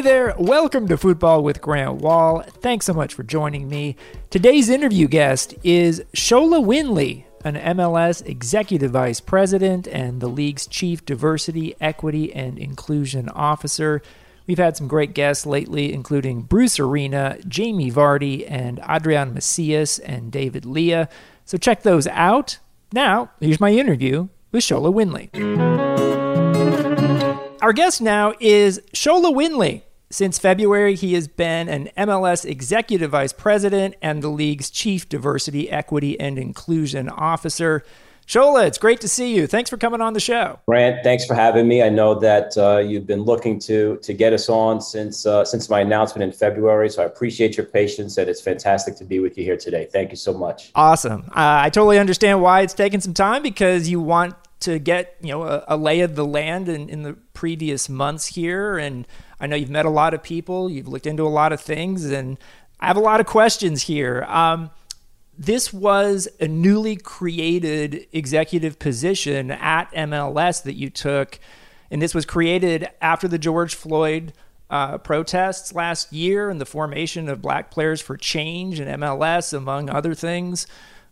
Hey there, welcome to Football with Grant Wahl. Thanks so much for joining me. Today's interview guest is Sola Winley, an MLS executive vice president and the league's chief diversity, equity, and inclusion officer. We've had some great guests lately, including Bruce Arena, Jamie Vardy, and Adrian Macias and David Leah. So check those out. Now, here's my interview with Sola Winley. Our guest now is Sola Winley. Since February, he has been an MLS executive vice president and the league's chief diversity, equity, and inclusion officer. Sola, it's great to see you. Thanks for coming on the show. Grant, thanks for having me. I know that uh, you've been looking to to get us on since uh, since my announcement in February. So I appreciate your patience, and it's fantastic to be with you here today. Thank you so much. Awesome. Uh, I totally understand why it's taken some time because you want to get you know a, a lay of the land in, in the previous months here and i know you've met a lot of people you've looked into a lot of things and i have a lot of questions here. Um, this was a newly created executive position at mls that you took and this was created after the george floyd uh, protests last year and the formation of black players for change and mls among other things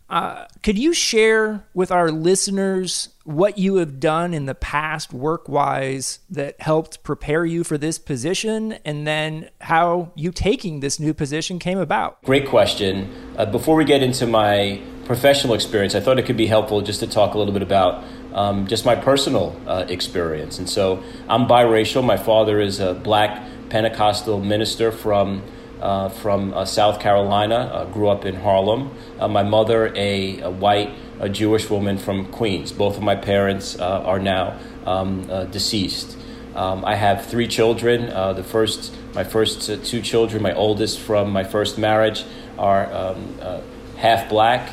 uh, could you share with our listeners what you have done in the past work wise that helped prepare you for this position and then how you taking this new position came about? Great question. Uh, before we get into my professional experience, I thought it could be helpful just to talk a little bit about um, just my personal uh, experience. And so I'm biracial. My father is a black Pentecostal minister from uh, from uh, South Carolina, uh, grew up in Harlem. Uh, my mother, a, a, white a Jewish woman from Queens. Both of my parents uh, are now um, uh, deceased. Um, I have three children. the first, my first two children, my oldest from my first marriage, are um, half black,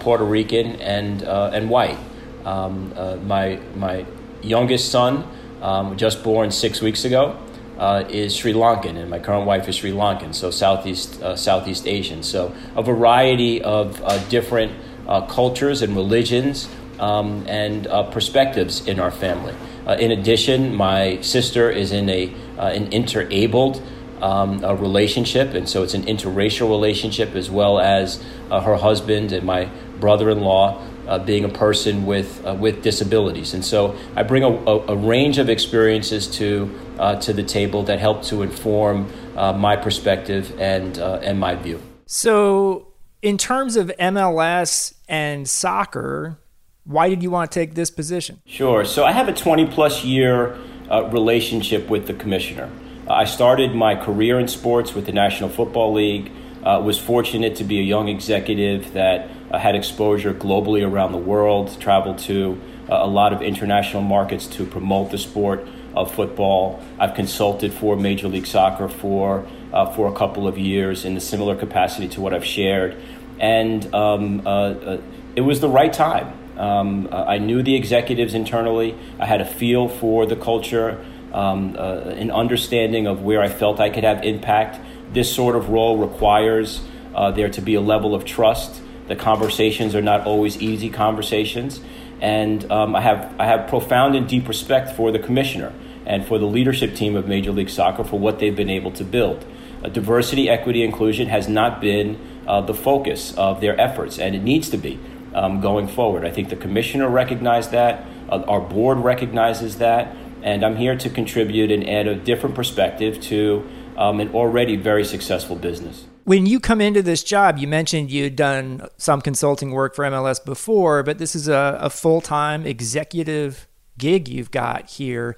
Puerto Rican, and and white. Um, my my youngest son, um, just born six weeks ago, uh, is Sri Lankan, and my current wife is Sri Lankan, so Southeast uh, Southeast Asian. So a variety of uh, different uh, cultures and religions um, and uh, perspectives in our family. Uh, in addition, my sister is in a an interabled um, relationship, and so it's an interracial relationship as well as her husband and my brother-in-law uh, being a person with uh, with disabilities, and so I bring a, a, a range of experiences to uh, to the table that help to inform uh, my perspective and uh, and my view. So, in terms of MLS and soccer, why did you want to take this position? Sure. So, I have a twenty plus year uh, relationship with the commissioner. I started my career in sports with the National Football League. was fortunate to be a young executive that uh, had exposure globally around the world, traveled to uh, a lot of international markets to promote the sport of football. I've consulted for Major League Soccer for uh, for a couple of years in a similar capacity to what I've shared, and um, uh, uh, it was the right time. Um, uh, I knew the executives internally. I had a feel for the culture, um, an understanding of where I felt I could have impact. This sort of role requires there to be a level of trust the conversations are not always easy conversations, and um, I have I have profound and deep respect for the commissioner and for the leadership team of Major League Soccer for what they've been able to build. Uh, diversity, equity, inclusion has not been uh, the focus of their efforts, and it needs to be um, going forward. I think the commissioner recognized that, uh, our board recognizes that, and I'm here to contribute and add a different perspective to um, an already very successful business when you come into this job, you mentioned you'd done some consulting work for MLS before, but this is a, a full time executive gig you've got here.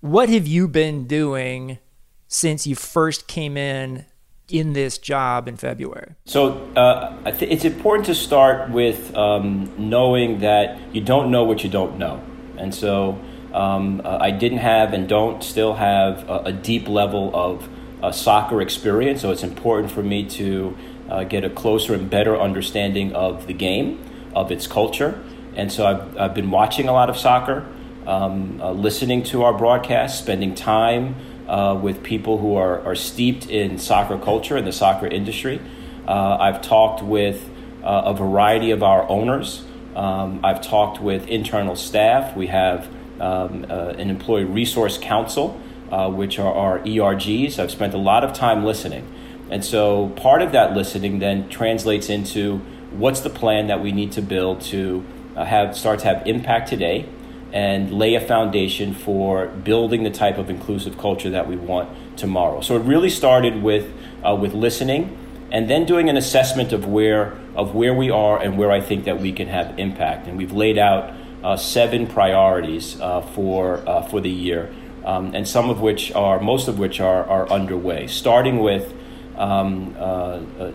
What have you been doing since you first came in in this job in February? So uh, th- it's important to start with um, knowing that you don't know what you don't know. And so um, uh, I didn't have and don't still have a, a deep level of a soccer experience, so it's important for me to uh, get a closer and better understanding of the game, of its culture. And so I've, I've been watching a lot of soccer, um, uh, listening to our broadcasts, spending time uh, with people who are, are steeped in soccer culture and the soccer industry. Uh, I've talked with uh, a variety of our owners. Um, I've talked with internal staff. We have um, an employee resource council uh, which are our ERGs. I've spent a lot of time listening. And so part of that listening then translates into what's the plan that we need to build to uh, have start to have impact today and lay a foundation for building the type of inclusive culture that we want tomorrow. So it really started with uh, with listening and then doing an assessment of where of where we are and where I think that we can have impact. And we've laid out uh, seven priorities uh, for uh, for the year, um, and some of which are most of which are are underway. Starting with um, uh, uh,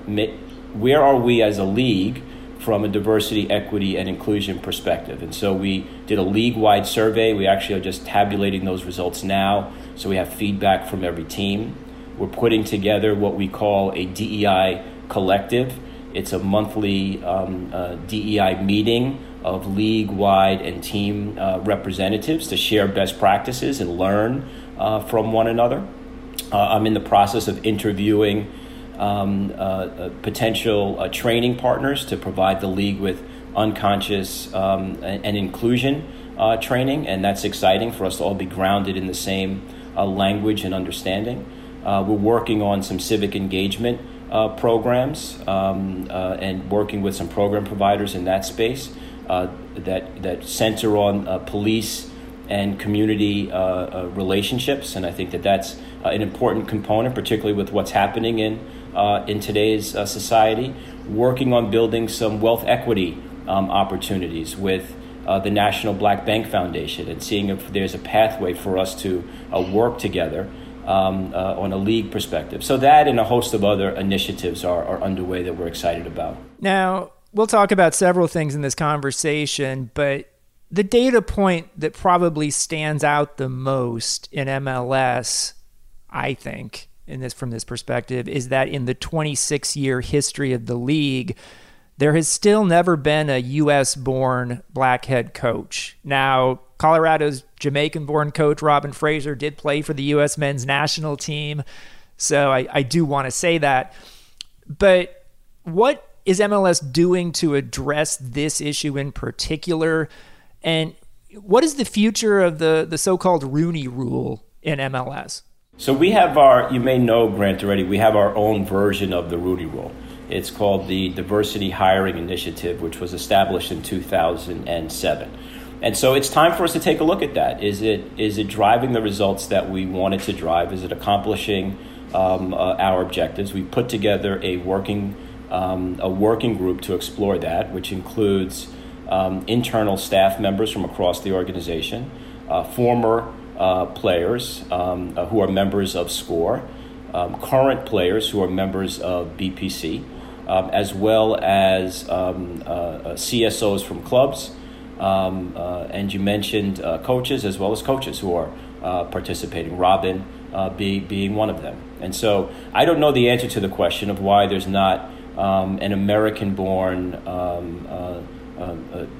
where are we as a league from a diversity, equity, and inclusion perspective. And so we did a league wide survey. We actually are just tabulating those results now. So we have feedback from every team. We're putting together what we call a DEI collective. It's a monthly um, uh, DEI meeting of league wide and team uh, representatives to share best practices and learn uh, from one another. Uh, I'm in the process of interviewing um, uh, uh, potential uh, training partners to provide the league with unconscious um, and, and, inclusion uh, training, and that's exciting for us to all be grounded in the same uh, language and understanding. Uh, we're working on some civic engagement programs um, and working with some program providers in that space that that center on police and community relationships, and I think that that's an important component, particularly with what's happening in uh, in today's uh, society, working on building some wealth equity um, opportunities with uh, the National Black Bank Foundation and seeing if there's a pathway for us to uh, work together um, uh, on a league perspective. So, that and a host of other initiatives are, are underway that we're excited about. Now, we'll talk about several things in this conversation, but the data point that probably stands out the most in MLS, I think, in this from this perspective is that in the 26 year history of the league, there has still never been a U.S. born black head coach. Now, Colorado's Jamaican born coach Robin Fraser did play for the U.S. men's national team, so I, I do want to say that. But what is MLS doing to address this issue in particular? And what is the future of the, the so called Rooney rule in MLS? So we have our, you may know, Grant already, we have our own version of the Rooney Rule. It's called the Diversity Hiring Initiative, which was established in 2007. And so it's time for us to take a look at that. Is it is it driving the results that we wanted to drive? Is it accomplishing um, uh, our objectives? We put together a working um, a working group to explore that, which includes um, internal staff members from across the organization, uh, former uh, players um, uh, who are members of SCORE, um, current players who are members of BPC, um, as well as um, uh, uh CSOs from clubs. Uh, and you mentioned coaches as well as coaches who are participating, Robin be, being one of them. And so I don't know the answer to the question of why there's not um, an American born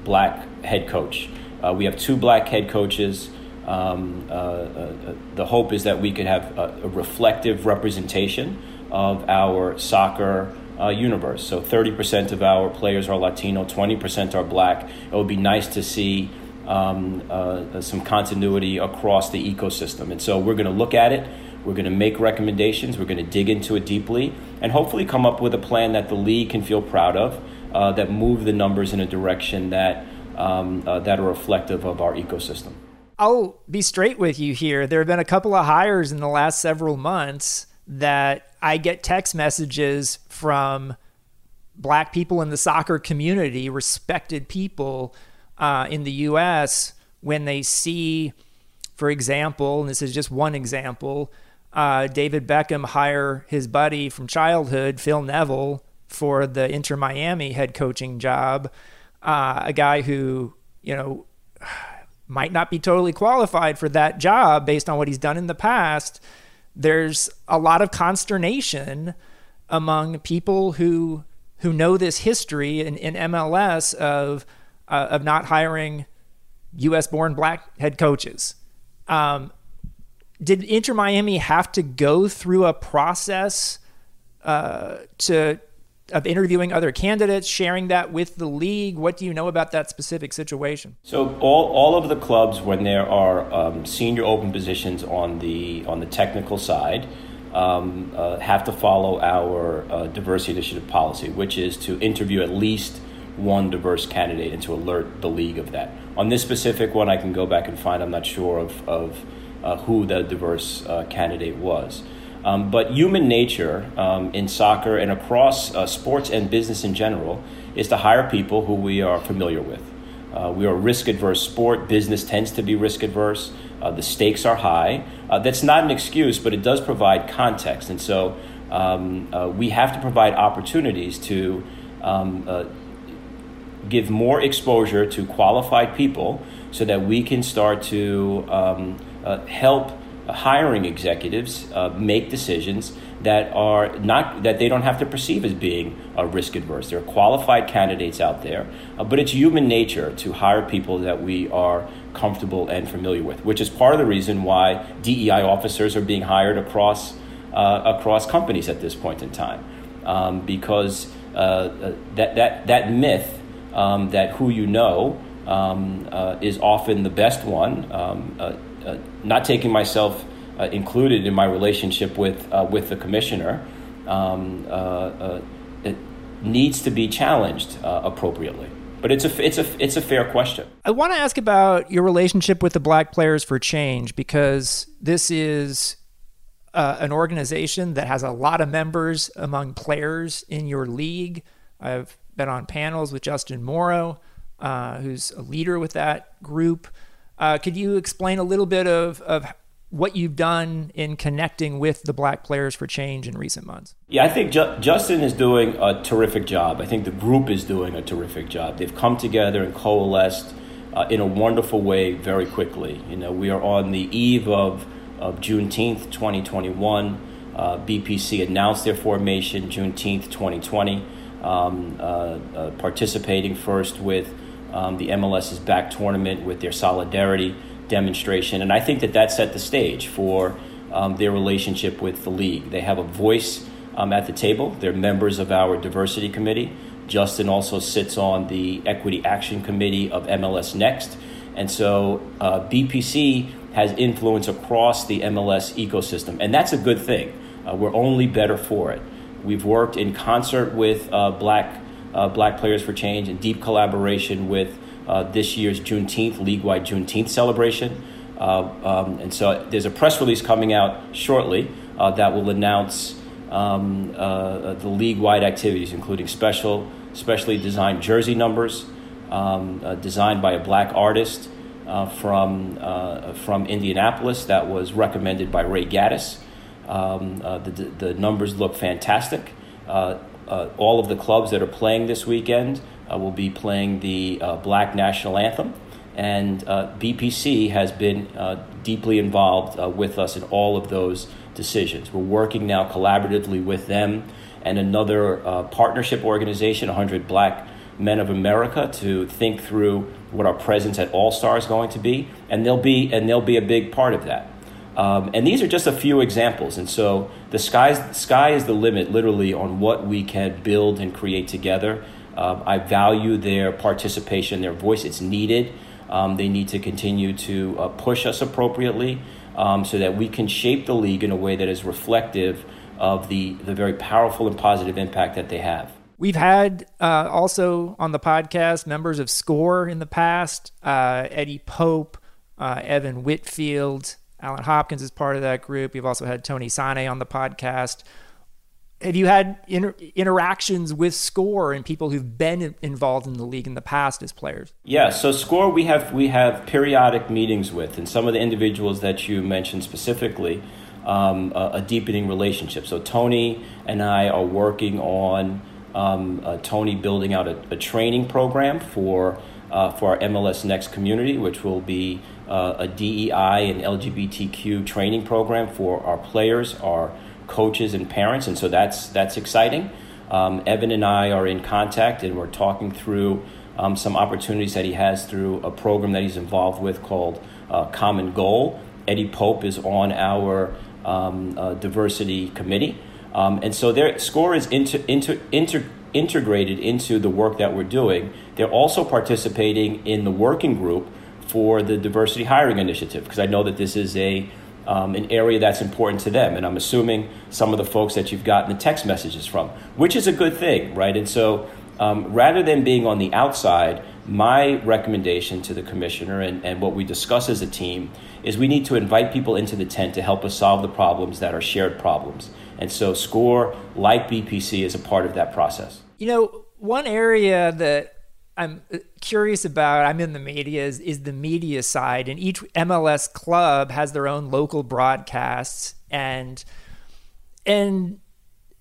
black head coach. we have two black head coaches. Um, uh, uh, the hope is that we could have a, a reflective representation of our soccer uh, universe. So 30% of our players are Latino, 20% are black. It would be nice to see um, uh, some continuity across the ecosystem. And so we're going to look at it. We're going to make recommendations. We're going to dig into it deeply and hopefully come up with a plan that the league can feel proud of, uh, that move the numbers in a direction that, um, uh, that are reflective of our ecosystem. I'll be straight with you here. There have been a couple of hires in the last several months that I get text messages from black people in the soccer community, respected people uh, in the U.S., when they see, for example, and this is just one example, uh, David Beckham hire his buddy from childhood, Phil Neville, for the Inter Miami head coaching job. Uh, a guy who, you know, might not be totally qualified for that job based on what he's done in the past. There's a lot of consternation among people who who know this history in, in MLS of uh, of not hiring U.S. born black head coaches. Um, did Inter Miami have to go through a process uh, to of interviewing other candidates, sharing that with the league? What do you know about that specific situation? So all, all of the clubs, when there are um, senior open positions on the on the technical side, um, uh, have to follow our uh, diversity initiative policy, which is to interview at least one diverse candidate and to alert the league of that. On this specific one, I can go back and find. I'm not sure of of uh, who the diverse uh, candidate was. Um, but human nature um, in soccer and across uh, sports and business in general is to hire people who we are familiar with. Uh, we are a risk adverse sport. Business tends to be risk adverse. Uh, the stakes are high. Uh, that's not an excuse, but it does provide context. And so um, uh, we have to provide opportunities to um, give more exposure to qualified people so that we can start to um, help hiring executives uh, make decisions that are not that they don't have to perceive as being uh, risk adverse. There are qualified candidates out there, uh, but it's human nature to hire people that we are comfortable and familiar with, which is part of the reason why DEI officers are being hired across uh, across companies at this point in time, um, because uh, uh, that that that myth um, that who you know um, is often the best one um, uh, not taking myself uh, included in my relationship with uh, with the commissioner um, it needs to be challenged appropriately. But it's a it's a it's a fair question. I want to ask about your relationship with the Black Players for Change because this is uh, an organization that has a lot of members among players in your league. I've been on panels with Justin Morrow, uh, who's a leader with that group. Uh, could you explain a little bit of, of what you've done in connecting with the Black Players for Change in recent months? Yeah, I think Ju- Justin is doing a terrific job. I think the group is doing a terrific job. They've come together and coalesced uh, in a wonderful way very quickly. You know, we are on the eve of, of Juneteenth 2021. Uh, BPC announced their formation Juneteenth 2020, um, uh, uh, participating first with um, the MLS's back tournament with their solidarity demonstration. And I think that that set the stage for um, their relationship with the league. They have a voice um, at the table, they're members of our diversity committee. Justin also sits on the Equity Action Committee of MLS Next. And so uh, BPC has influence across the MLS ecosystem, and that's a good thing. Uh, we're only better for it. We've worked in concert with uh, Black uh, Black Players for Change in deep collaboration with uh, this year's Juneteenth, league wide Juneteenth celebration. Uh, um, and so there's a press release coming out shortly uh, that will announce um, uh, the league wide activities, including special, specially designed jersey numbers um, uh, designed by a black artist from, from Indianapolis that was recommended by Ray Gaddis. Um, the, the numbers look fantastic. Uh, uh, all of the clubs that are playing this weekend uh, will be playing the uh, Black National Anthem. And uh, BPC has been uh, deeply involved uh, with us in all of those decisions. We're working now collaboratively with them and another partnership organization, 100 Black Men of America, to think through what our presence at All Star is going to be. And they'll be, and they'll be a big part of that. Um, and these are just a few examples. And so the sky's, sky is the limit, literally, on what we can build and create together. Um, I value their participation, their voice. It's needed. Um, they need to continue to uh, push us appropriately um, so that we can shape the league in a way that is reflective of the, the very powerful and positive impact that they have. We've had uh, also on the podcast members of SCORE in the past uh, Eddie Pope, uh, Evan Whitfield, Alan Hopkins is part of that group. You've also had Tony Sanneh on the podcast. Have you had inter- interactions with Score and people who've been involved in the league in the past as players? Yeah, so Score we have we have periodic meetings with, and some of the individuals that you mentioned specifically, um, a, a, deepening relationship. So Tony and I are working on um, uh, Tony building out a, a training program for uh, for our MLS Next community, which will be uh, a DEI and LGBTQ training program for our players, our coaches, and parents, and so that's that's exciting. Um, Evan and I are in contact, and we're talking through um, some opportunities that he has through a program that he's involved with called uh, Common Goal. Eddie Pope is on our um, uh, diversity committee, um, and so their score is inter, inter, inter integrated into the work that we're doing, they're also participating in the working group for the diversity hiring initiative because I know that this is a um, an area that's important to them, and I'm assuming some of the folks that you've gotten the text messages from, which is a good thing, right? And so, um, rather than being on the outside, my recommendation to the commissioner and, and what we discuss as a team is we need to invite people into the tent to help us solve the problems that are shared problems. And so, SCORE, like BPC, is a part of that process. You know, one area that I'm uh, curious about, I'm in the media, is, is the media side. And each MLS club has their own local broadcasts. And, and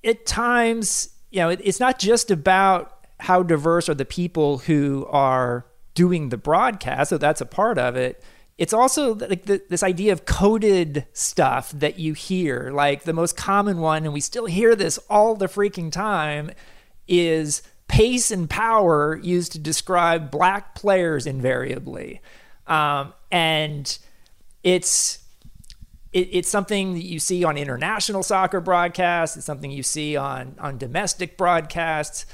at times, you know, it, it's not just about how diverse are the people who are doing the broadcast, so that's a part of it. It's also like the, this idea of coded stuff that you hear. Like the most common one, and we still hear this all the freaking time, is pace and power used to describe black players invariably. Um, and it's it, it's something that you see on international soccer broadcasts. It's something you see on on domestic broadcasts.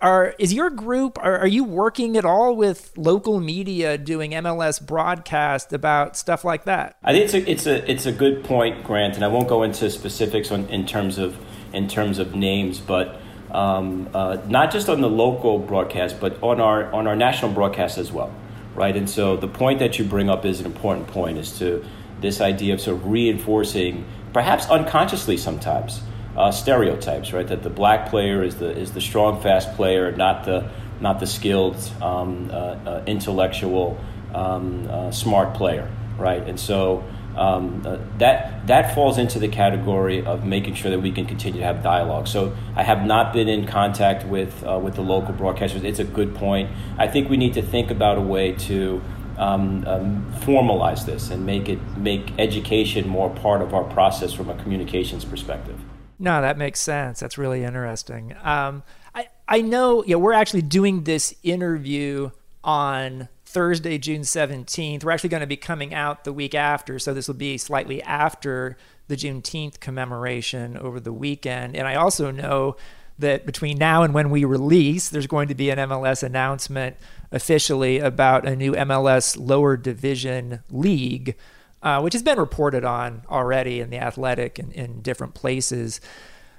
Are is your group are, are you working at all with local media doing MLS broadcast about stuff like that? I think it's a it's a it's a good point, Grant, and I won't go into specifics on in terms of in terms of names, but um, uh, not just on the local broadcast, but on our on our national broadcast as well, right? And so the point that you bring up is an important point, is to this idea of sort of reinforcing, perhaps unconsciously sometimes, uh, stereotypes, right? That the black player is the is the strong, fast player, not the not the skilled, um, uh, uh intellectual, um, uh, smart player, right? And so um, uh, that that falls into the category of making sure that we can continue to have dialogue. So I have not been in contact with uh, with the local broadcasters. It's a good point. I think we need to think about a way to um, um, formalize this and make it make education more part of our process from a communications perspective. No, that makes sense. That's really interesting. Um, I I know. Yeah, we're actually doing this interview on Thursday, June 17th. We're actually going to be coming out the week after, so this will be slightly after the Juneteenth commemoration over the weekend. And I also know that between now and when we release, there's going to be an MLS announcement officially about a new MLS lower division league, uh, which has been reported on already in the Athletic and in different places.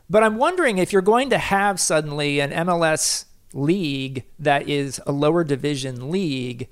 But I'm wondering if you're going to have suddenly an MLS league that is a lower division league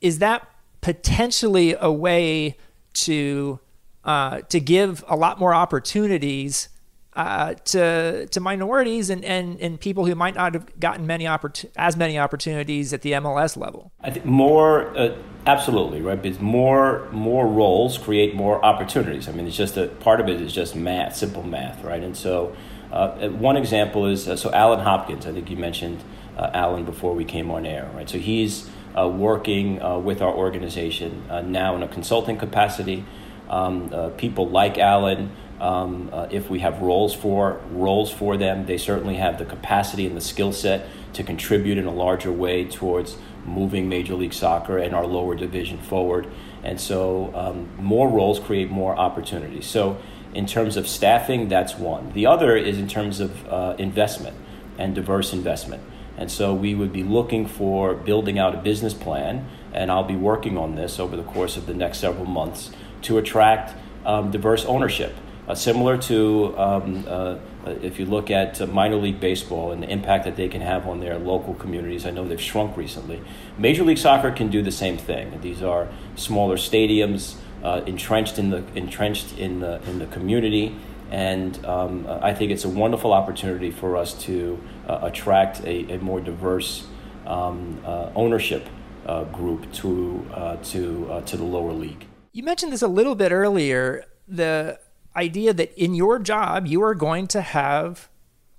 is that potentially a way to uh, to give a lot more opportunities uh, to to minorities and, and, and people who might not have gotten many oppor- as many opportunities at the MLS level? I think more, uh, absolutely right. Because more more roles create more opportunities. I mean, it's just a part of it is just math, simple math, right? And so, uh, one example is uh, so Alan Hopkins. I think you mentioned uh, Alan before we came on air, right? So he's uh, working uh, with our organization uh, now in a consulting capacity. Um, uh, people like Alan, um, uh, if we have roles for roles for them, they certainly have the capacity and the skill set to contribute in a larger way towards moving Major League Soccer and our lower division forward. And so, um, more roles create more opportunities. So, in terms of staffing, that's one. The other is in terms of uh, investment and diverse investment. And so we would be looking for building out a business plan, and I'll be working on this over the course of the next several months to attract um, diverse ownership. Uh, similar to um, uh, if you look at minor league baseball and the impact that they can have on their local communities, I know they've shrunk recently. Major League Soccer can do the same thing. These are smaller stadiums, uh, entrenched in the entrenched in the in the community and um, I think it's a wonderful opportunity for us to uh, attract a, a, more diverse um, uh, ownership uh, group to uh, to uh, to the lower league. You mentioned this a little bit earlier. The idea that in your job you are going to have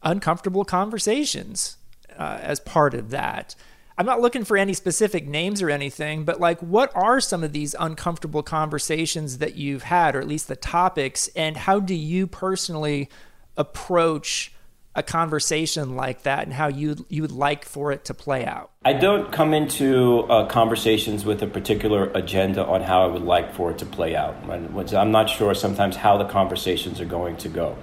uncomfortable conversations uh, as part of that. I'm not looking for any specific names or anything, but like, what are some of these uncomfortable conversations that you've had, or at least the topics, and how do you personally approach a conversation like that, and how you you would like for it to play out? I don't come into uh, conversations with a particular agenda on how I would like for it to play out. I'm not sure sometimes how the conversations are going to go.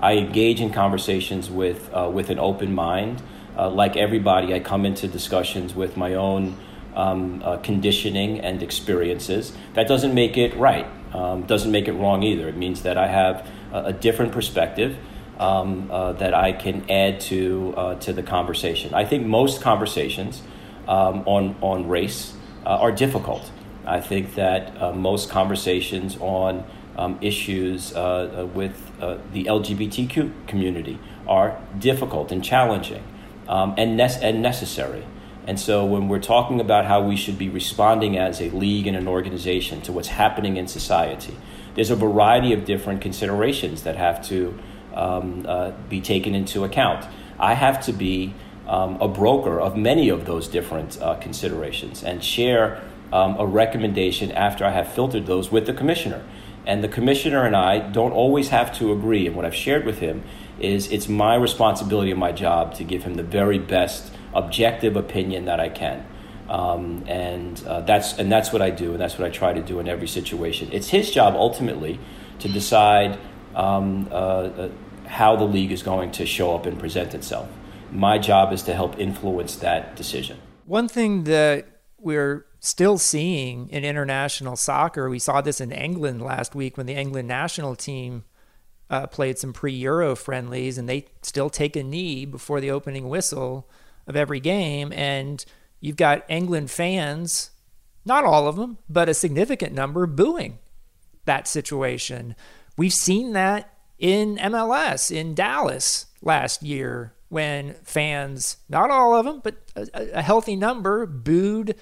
I engage in conversations with uh, with an open mind uh, like everybody, I come into discussions with my own um, uh, conditioning and experiences. That doesn't make it right, um, doesn't make it wrong either. It means that I have a, a different perspective. Um, uh, that I can add to uh, to the conversation. I think most conversations um, on on race uh, are difficult. I think that most conversations on um, issues uh with uh, the LGBTQ community are difficult and challenging um, and, ne- and necessary. And so, when we're talking about how we should be responding as a league and an organization to what's happening in society, there's a variety of different considerations that have to um, uh, be taken into account. I have to be um, a broker of many of those different uh, considerations and share um, a recommendation after I have filtered those with the commissioner. And the commissioner and I don't always have to agree. And what I've shared with him is it's my responsibility and my job to give him the very best objective opinion that I can. Um, and uh, that's and that's what I do, and that's what I try to do in every situation. It's his job ultimately to decide um, uh, uh, how the league is going to show up and present itself. My job is to help influence that decision. One thing that we're still seeing in international soccer. We saw this in England last week when the England national team uh, played some pre Euro friendlies and they still take a knee before the opening whistle of every game. And you've got England fans, not all of them, but a significant number, booing that situation. We've seen that in MLS in Dallas last year when fans, not all of them, but a, a healthy number, booed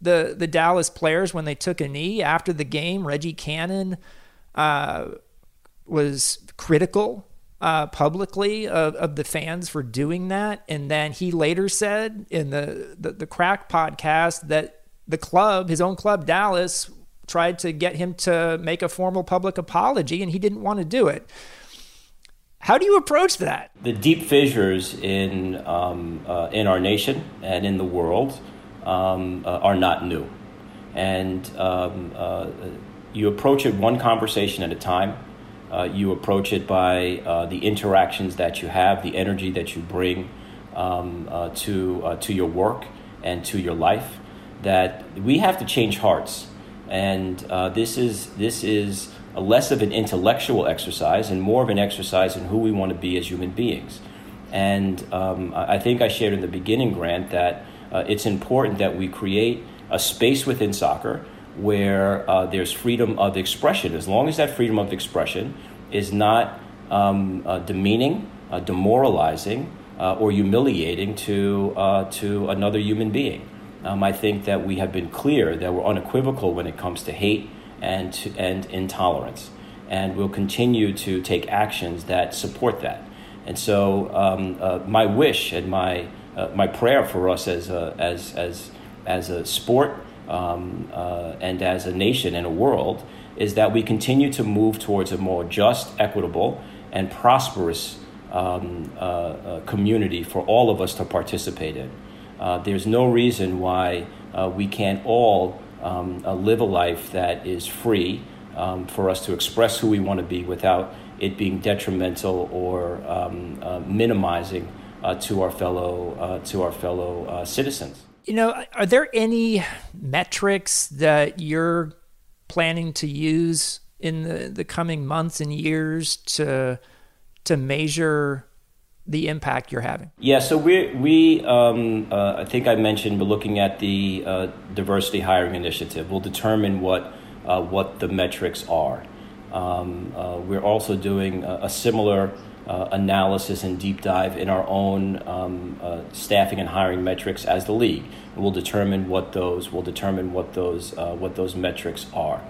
the the Dallas players when they took a knee after the game. Reggie Cannon uh, was critical uh, publicly of, of the fans for doing that, and then he later said in the, the the Crack podcast that the club, his own club, Dallas, tried to get him to make a formal public apology, and he didn't want to do it. How do you approach that? The deep fissures in um, uh, in our nation and in the world um, uh, are not new. And um, uh, you approach it one conversation at a time. Uh, you approach it by uh, the interactions that you have, the energy that you bring um, uh, to, uh, to your work and to your life. That we have to change hearts. And this, is, this is less of an intellectual exercise and more of an exercise in who we want to be as human beings. And um, I think I shared in the beginning, Grant, that uh, it's important that we create a space within soccer where uh, there's freedom of expression. As long as that freedom of expression is not um, uh, demeaning, uh, demoralizing, uh, or humiliating to, uh, to another human being. Um, I think that we have been clear that we're unequivocal when it comes to hate and, to, and intolerance. And we'll continue to take actions that support that. And so, um, my wish and my uh, my prayer for us as a, as as as a sport um, uh, and as a nation and a world is that we continue to move towards a more just, equitable, and prosperous um, uh, uh community for all of us to participate in. Uh, there's no reason why uh, we can't all um, live a life that is free um, for us to express who we want to be without it being detrimental or um, minimizing uh, to our fellow uh, to our fellow uh, citizens. You know, are there any metrics that you're planning to use in the, the coming months and years to to measure the impact you're having? Yeah, so we we um, uh, I think I mentioned we're looking at the uh, diversity hiring initiative. We'll determine what uh, what the metrics are. Um, we're also doing a, a similar uh, analysis and deep dive in our own um, uh, staffing and hiring metrics as the league. And we'll determine what those will determine what those uh, what those metrics are.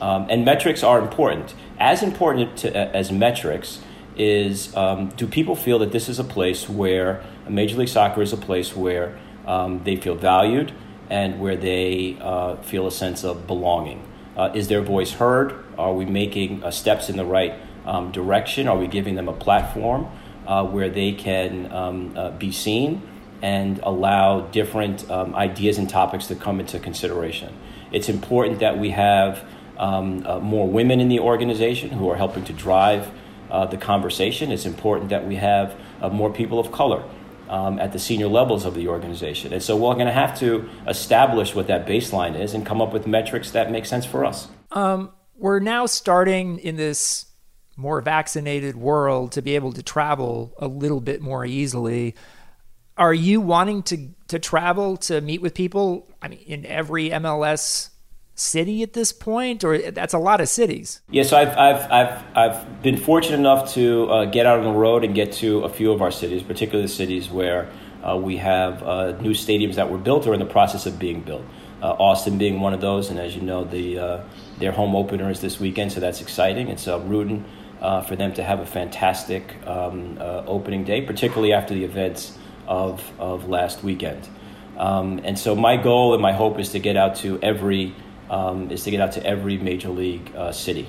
Um, and metrics are important. As important to, as metrics is um, do people feel that this is a place where Major League Soccer is a place where um, they feel valued and where they uh, feel a sense of belonging? Uh, is their voice heard? Are we making uh, steps in the right um, direction? Are we giving them a platform uh, where they can um, uh, be seen and allow different um, ideas and topics to come into consideration? It's important that we have um, uh, more women in the organization who are helping to drive uh, the conversation. It's important that we have uh, more people of color um, at the senior levels of the organization. And so we're going to have to establish what that baseline is and come up with metrics that make sense for us. Um, we're now starting in this more vaccinated world to be able to travel a little bit more easily. Are you wanting to to travel to meet with people? I mean, in every MLS city at this point, or that's a lot of cities. Yeah, so I've, I've, I've, I've been fortunate enough to uh, get out on the road and get to a few of our cities, particularly the cities where uh, we have uh, new stadiums that were built or in the process of being built. Uh, Austin being one of those, and as you know, the uh, their home opener is this weekend, so that's exciting. So I'm rooting uh, for them to have a fantastic um, opening day, particularly after the events of, of last weekend. Um, and so my goal and my hope is to get out to every um, is to get out to every major league uh, city.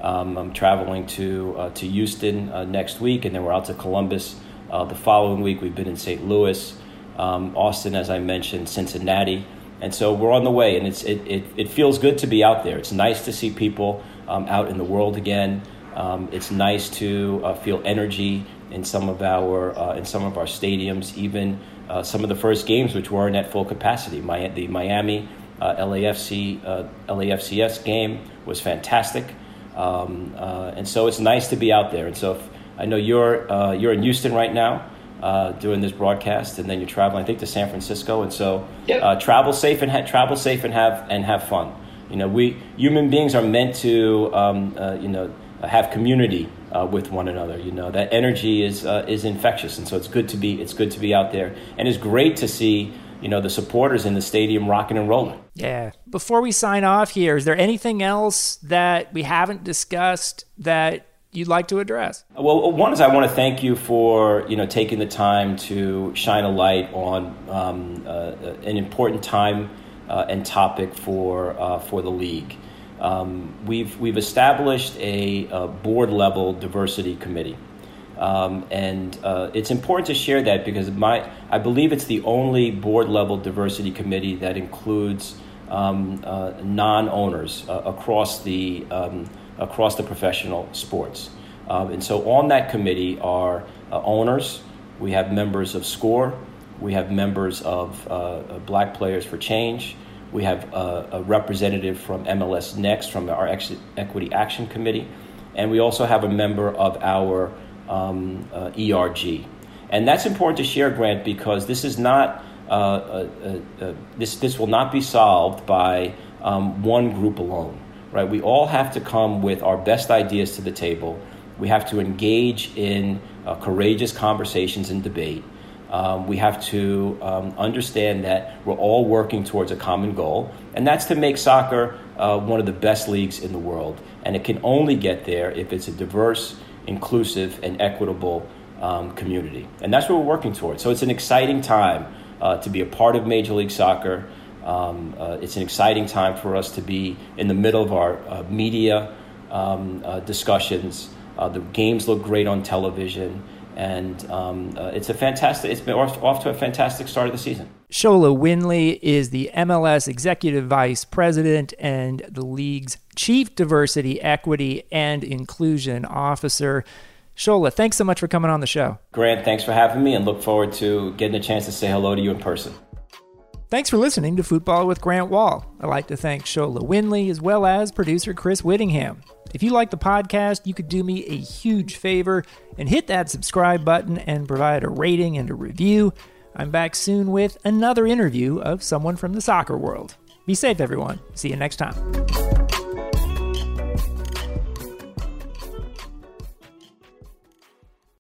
Um, I'm traveling to uh, to Houston uh, next week, and then we're out to Columbus uh, the following week. We've been in St. Louis, um, Austin, as I mentioned, Cincinnati, and so we're on the way. And it's it, it, it feels good to be out there. It's nice to see people um, out in the world again. Um, it's nice to uh, feel energy in some of our uh, in some of our stadiums, even some of the first games which weren't at full capacity. My, the Miami uh, LAFC uh, LAFCS game was fantastic, um, uh, and so it's nice to be out there. And so if, I know you're uh, you're in Houston right now uh, doing this broadcast, and then you're traveling, I think, to San Francisco. And so yep. Uh, travel safe and ha- travel safe and have and have fun. You know, we human beings are meant to um, you know have community uh, with one another. You know that energy is uh, is infectious, and so it's good to be it's good to be out there, and it's great to see you know the supporters in the stadium rocking and rolling. Yeah. Before we sign off here, is there anything else that we haven't discussed that you'd like to address? Well, one is I want to thank you for you know taking the time to shine a light on um, uh, an important time uh, and topic for uh, for the league. Um, we've we've established a, a board level diversity committee. Um, and uh, it's important to share that because my, I believe it's the only board level diversity committee that includes um, uh, non owners uh, across, the, um, across the professional sports. Um, and so on that committee are uh, owners, we have members of SCORE, we have members of uh, Black Players for Change, we have a representative from MLS Next from our Equity Action Committee, and we also have a member of our um, uh, ERG. And that's important to share, Grant, because this is not uh, uh, uh, uh, this this will not be solved by um, one group alone, right? We all have to come with our best ideas to the table. We have to engage in uh, courageous conversations and debate. Um, we have to um, understand that we're all working towards a common goal, and that's to make soccer one of the best leagues in the world. And it can only get there if it's a diverse inclusive, and equitable um, community. And that's what we're working towards. So it's an exciting time uh, to be a part of Major League Soccer. Um, uh, it's an exciting time for us to be in the middle of our uh, media um, uh, discussions. Uh, the games look great on television and um, uh, it's a fantastic. It's been off, off, to a fantastic start of the season. Sola Winley is the MLS Executive Vice President and the league's Chief Diversity, Equity, and Inclusion Officer. Sola, thanks so much for coming on the show. Grant, thanks for having me, and look forward to getting a chance to say hello to you in person. Thanks for listening to Football with Grant Wahl. I'd like to thank Sola Winley as well as producer Chris Whittingham. If you like the podcast, you could do me a huge favor and hit that subscribe button and provide a rating and a review. I'm back soon with another interview of someone from the soccer world. Be safe, everyone. See you next time.